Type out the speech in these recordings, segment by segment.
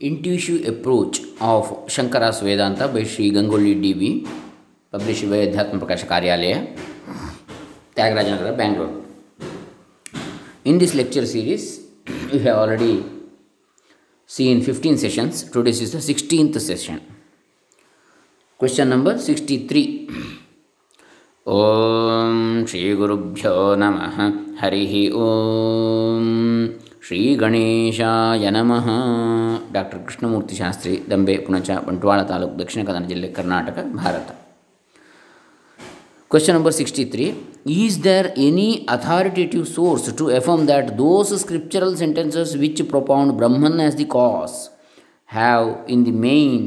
approach of Shankara's Vedanta by Sri Gangoli DB, published by Adhyatma Prakasha Karyalaya, Tyagarajanagara, Bangalore. In this lecture series, we have already seen 15 sessions. Today is the 16th session. Question number 63. ॐ श्रीगुरुभ्यो नमः हरिः ॐ ಶ್ರೀಗಣೇಶಾಯ ನಮಃ doctor Krishnamurthy Shastri Dambe Punacha Bantwal taluk Dakshina Kannada ಜಿಲ್ಲೆ Karnataka Bharat Question number 63 Is there any authoritative source to affirm that those scriptural sentences which propound Brahman as the cause have, in the main,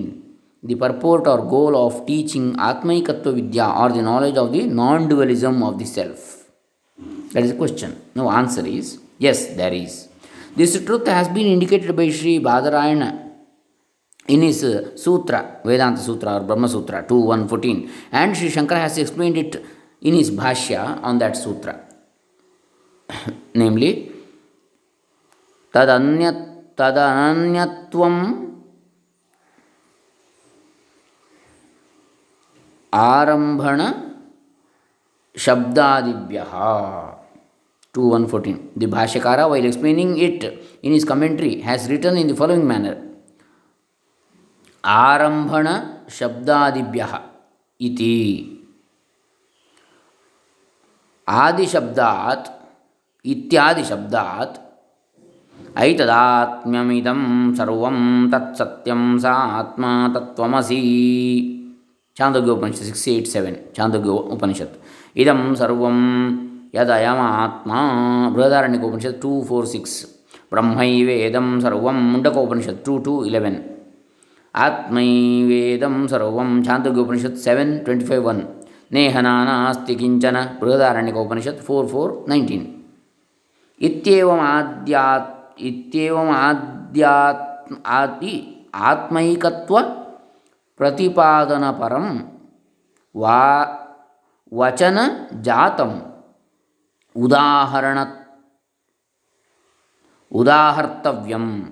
the purport or goal of teaching Atmaikatva Vidya or the knowledge of the non dualism of the self? That is the question. No answer is yes, there is. This truth has been indicated by Sri Badarayana in his uh, Sutra, Vedanta Sutra or Brahma Sutra 2.1.14 and Sri Shankara has explained it in his Bhashya on that Sutra. Namely, तदन्य तदनन्यत्वं आरम्भण शब्दादिभ्यः 2114 the bhashyakara, while explaining it in his commentary, has written in the following manner. आरम्भण शब्दादिभ्यः इति आदिशब्दात् इत्यादिशब्दात् ऐतदात्म्यमिदं सर्वं तत्सत्यं सा आत्मा तत्त्वमसि Chandogyopanishad six eight seven Chandogya Upanishad इदं सर्वं యదయమాత్మా. Brihadaranyaka Upanishad two four six బ్రహ్మైవేదం సర్వం. Mundakopanishad two two eleven ఆత్మైవేదం సర్వం. Chandogyopanishad seven twenty five one నేహనాస్తి కించన. బృహదారణ్యకోపనిషత్ ఫోర్ ఫోర్ నైన్టీన్ ఇత్యేవమాద్యా ఇత్యేవమాద్యాత్ ఆది ఆత్మైకత్వ ప్రతిపాదనపరం వా వచన జాతం. ಉದಾಹರಣ ಉದಾಹರ್ತವ್ಯಂ.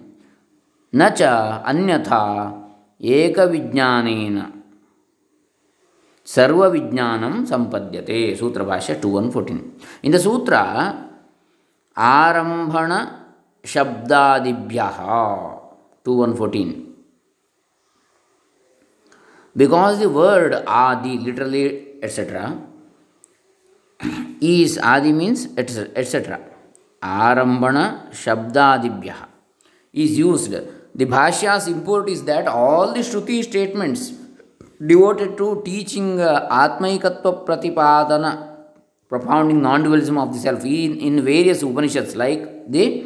ನ ಚ ಅನ್ಯಥಾ ಏಕವಿಜ್ಞಾನೇನ. ಸರ್ವವಿಜ್ಞಾನಂ ಸಂಪದ್ಯತೆ. ಸೂತ್ರ ಭಾಷ್ಯ ಟು ಒನ್ ಫೋರ್ಟೀನ್. ಇಂದ ಸೂತ್ರ, ಆರಂಭಣ ಶಬ್ದಾದಿಭ್ಯ. Two one fourteen. Because the word adi, literally etcetera is adi means etc arambana shabdadibhyah is used. The bhashya's import is that all the shruti statements devoted to teaching uh, atmaikatva pratipadana propounding non-dualism of the self in, in various upanishads like the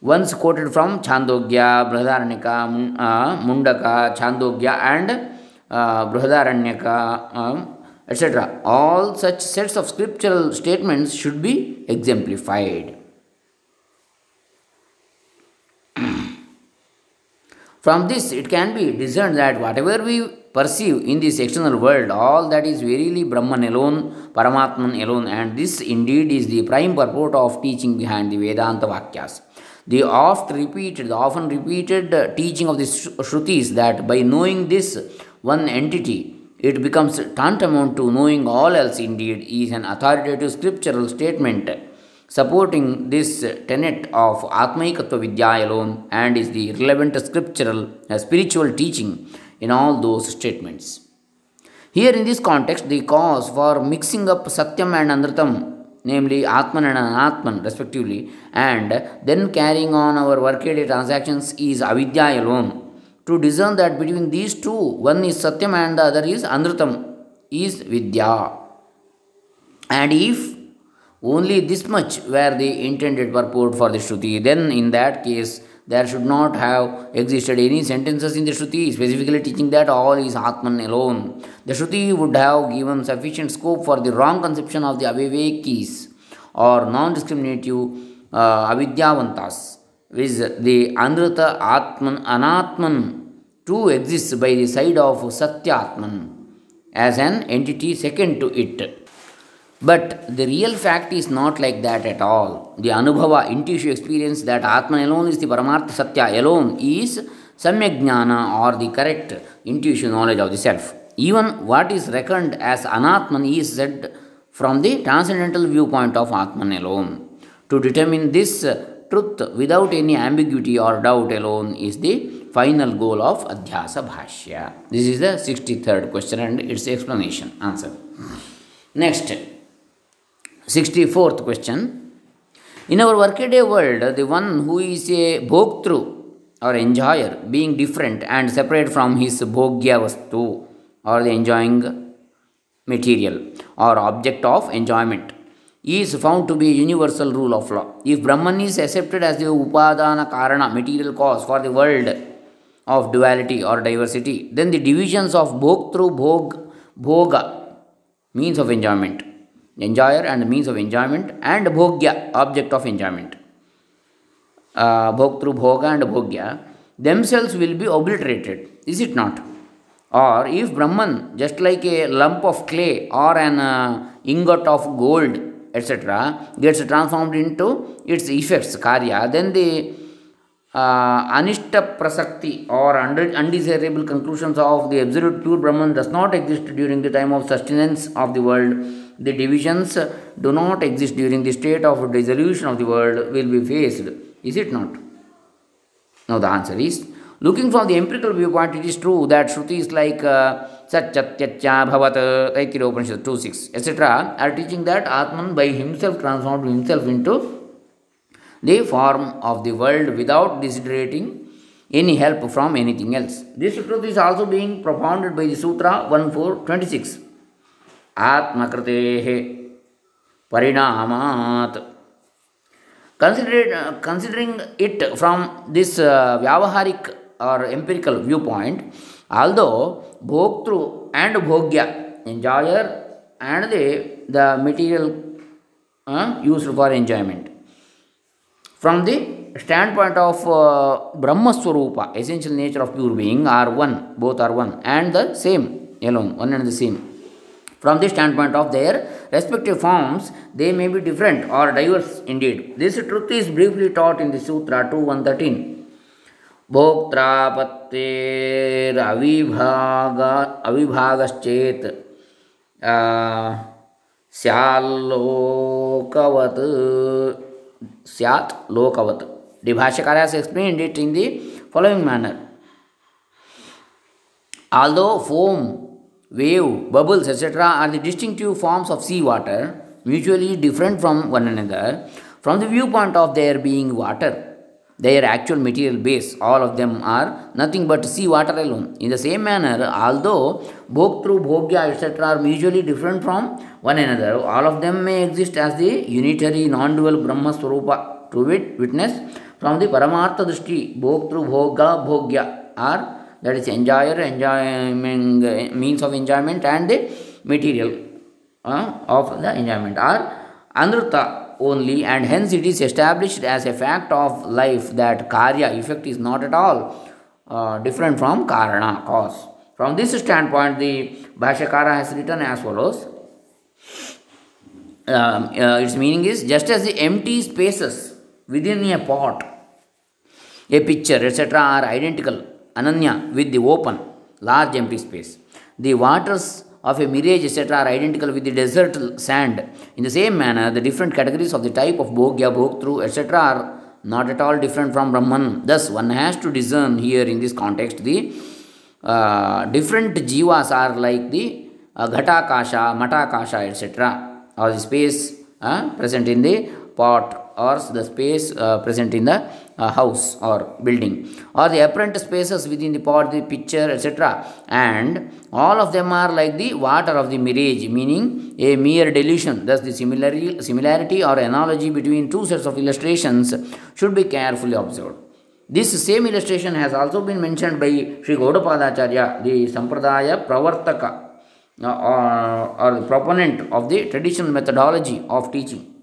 ones quoted from chandogya brihadaranyaka Mun- uh, mundaka chandogya and uh, brihadaranyaka um, etc all such sets of scriptural statements should be exemplified From this, it can be discerned that whatever we perceive in this external world, all that is verily Brahman alone, Paramatman alone, and this indeed is the prime purport of teaching behind the Vedanta Vakyas. The oft repeated, the often repeated teaching of the Sh- Shrutis that by knowing this one entity, it becomes tantamount to knowing all else indeed is an authoritative scriptural statement supporting this tenet of Atmaikatva Vidya alone and is the relevant scriptural uh, spiritual teaching in all those statements. Here, in this context, the cause for mixing up Satyam and Anritam, namely Atman and Anatman, respectively, and then carrying on our workaday transactions is Avidya alone. To discern that between these two, one is Satyam and the other is Anritam, is Vidya. And if only this much were the intended purport for the Shruti, then in that case there should not have existed any sentences in the Shruti specifically teaching that all is Atman alone. The Shruti would have given sufficient scope for the wrong conception of the Avivekis or non discriminative uh, Avidyavantas, which the Anrita Atman Anatman too exists by the side of Satyatman as an entity second to it. But the real fact is not like that at all. The Anubhava, intuitive experience that Atman alone is the Paramartha Satya alone is Samyak Jnana or the correct intuition knowledge of the self. Even what is reckoned as Anatman is said from the transcendental viewpoint of Atman alone. To determine this truth without any ambiguity or doubt alone is the final goal of Adhyasa Bhashya. This is the 63rd question and its explanation. Answer. Next, 64th question. In our workaday world, the one who is a bhoktru or enjoyer, being different and separate from his bhogya vastu or the enjoying material or object of enjoyment, is found to be universal rule of law. If Brahman is accepted as the Upadana Karana, material cause for the world of duality or diversity, then the divisions of Bhoktru, Bhog, Bhoga, means of enjoyment, enjoyer and means of enjoyment, and Bhogya, object of enjoyment, uh, Bhoktru, Bhoga, and Bhogya, themselves will be obliterated, is it not? Or if Brahman, just like a lump of clay or an uh, ingot of gold etc., gets transformed into its effects, karya, then the uh, prasakti or undesirable conclusions of the absolute pure Brahman does not exist during the time of sustenance of the world. The divisions do not exist during the state of dissolution of the world will be faced. Is it not? Now the answer is looking from the empirical viewpoint, it is true that Shruti is like uh, Satyatyatya Bhavat, Taittiriya Upanishad 2 6, etc., are teaching that Atman by himself transformed himself into the form of the world without desiderating any help from anything else. This truth is also being propounded by the Sutra 1426. Atmakrutehe Parinamat. Consider, considering it from this uh, Vyavaharic or empirical viewpoint, Although Bhoktru and Bhogya, enjoyer and the, the material uh, used for enjoyment. From the standpoint of uh, Brahma Swarupa, essential nature of pure being, are one, both are one, and the same alone, one and the same. From the standpoint of their respective forms, they may be different or diverse indeed. This truth is briefly taught in the Sutra 2.113. भोक्त्रापत्तेरविभाग अविभागश्चेत् स्याल्लोकवत् स्यात् लोकवत् The Bhashyakara has explained it in the following manner. Although foam, wave, bubbles, etc., are the distinctive forms of sea water, mutually different from one another, from the viewpoint of their being water, their actual material base, all of them are nothing but sea water alone. In the same manner, although Bhoktru, Bhogya, etc., are mutually different from one another, all of them may exist as the unitary non dual Brahma Swarupa. To wit, witness from the Paramartha Drishti, Bhoktru, Bhoga, Bhogya are that is enjoyer, enjoying means of enjoyment, and the material uh, of the enjoyment are Anruta only, and hence it is established as a fact of life that karya effect is not at all uh, different from karana cause. From this standpoint, the Bhashyakara has written as follows. Um, uh, its meaning is just as the empty spaces within a pot, a picture, etc., are identical, ananya, with the open, large empty space. The waters of a mirage, etc., are identical with the desert sand. In the same manner, the different categories of the type of Bhogya, Bhoktru, etc., are not at all different from Brahman. Thus, one has to discern here in this context the uh, different jivas are like the uh, Ghatakasha, Matakasha, etc., or the space uh, present in the pot or the space uh, present in the uh, house or building. Or the apparent spaces within the pot the picture etc and all of them are like the water of the mirage meaning a mere delusion. Thus the similarity, similarity or analogy between two sets of illustrations should be carefully observed. This same illustration has also been mentioned by Sri Gaudapadacharya, the Sampradaya Pravartaka, uh, or, or the proponent of the traditional methodology of teaching.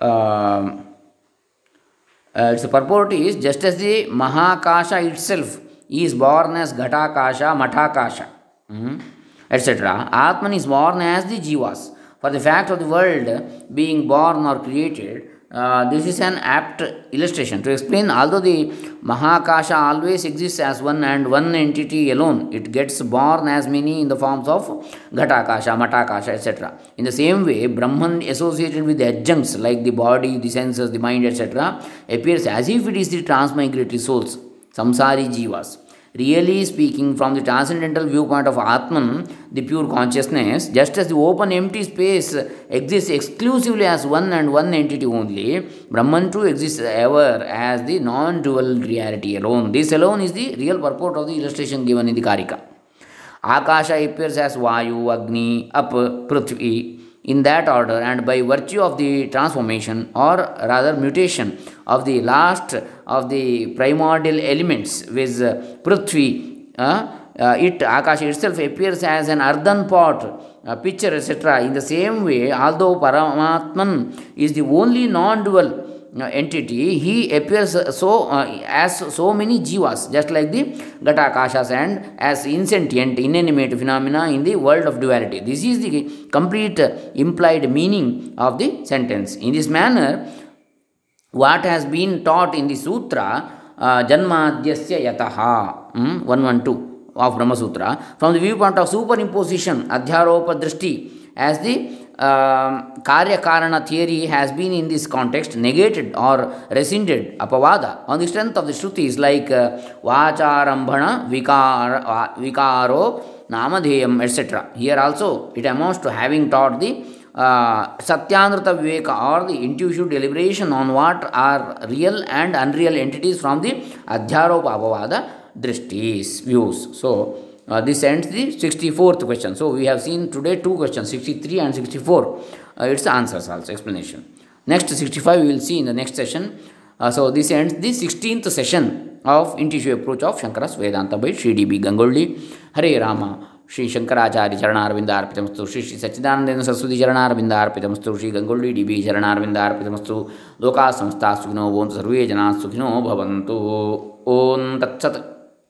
Uh, mm, the Jivas. For the fact of the world being born or created, uh, Uh, this is an apt illustration to explain although the Mahakasha always exists as one and one entity alone, it gets born as many in the forms of Ghatakasha, Matakasha, etc. In the same way, Brahman associated with the adjuncts like the body, the senses, the mind, etc., appears as if it is the transmigratory souls, samsari jivas. Really speaking, from the transcendental viewpoint of Atman, the pure consciousness, just as the open empty space exists exclusively as one and one entity only, Brahman too exists ever as the non dual reality alone. This alone is the real purport of the illustration given in the Karika. Akasha appears as Vayu, Agni, Ap, Prithvi, in that order and by virtue of the transformation or rather mutation of the last of the primordial elements with uh, Prithvi, uh, uh, it Akasha itself appears as an earthen pot, a pitcher, etc. In the same way, although Paramatman is the only non-dual uh, entity, he appears so uh, as so many jivas, just like the Ghatakashas and as insentient, inanimate phenomena in the world of duality. This is the complete uh, implied meaning of the sentence. In this manner, what has been taught in the sutra, uh, Janmadhyasya Yataha, mm, 112 of Brahma Sutra, from the viewpoint of superimposition, Adhyaropa Drishti, as the um, Karya Karana theory has been in this context negated or rescinded, apavada, on the strength of the Shrutis like uh, Vacharambhana, Vikar, Vikaro, Namadheyam, etc. Here also it amounts to having taught the uh, Satyanrata Viveka or the intuitive deliberation on what are real and unreal entities from the Adhyaropa Apavada drishtis, views. So, uh, this ends the 64th question. So we have seen today two questions 63 and 64. Uh, its answers also, explanation. Next 65 we will see in the next session. Uh, so this ends the 16th session of Intuitive Approach of Shankara's Vedanta by Sri D.B. Gangoli. Hare Rama. Shri Shankaracharya ಚರಣಾರ್ವಿಂದಾರ್ಪಿತಮಸ್ತು ಶ್ರೀ ಶ್ರೀ ಸಚ್ಚಿದಾನಂದೇಂದ್ರ ಸರಸ್ವತಿ ಚರಣಾರ್ವಿಂದಾರ್ಪಿತಮಸ್ತು Shri Gangolli D B ಚರಣಾರ್ವಿಂದಾರ್ಪಿತಮಸ್ತು ಲೋಕಾ ಸಂಸ್ಥಾ ಸುಖಿನೋ ಸರ್ವೇ ಜನಾ ಸುಖಿನೋ ಭವಂತು ಓಂ ತತ್ಸತ್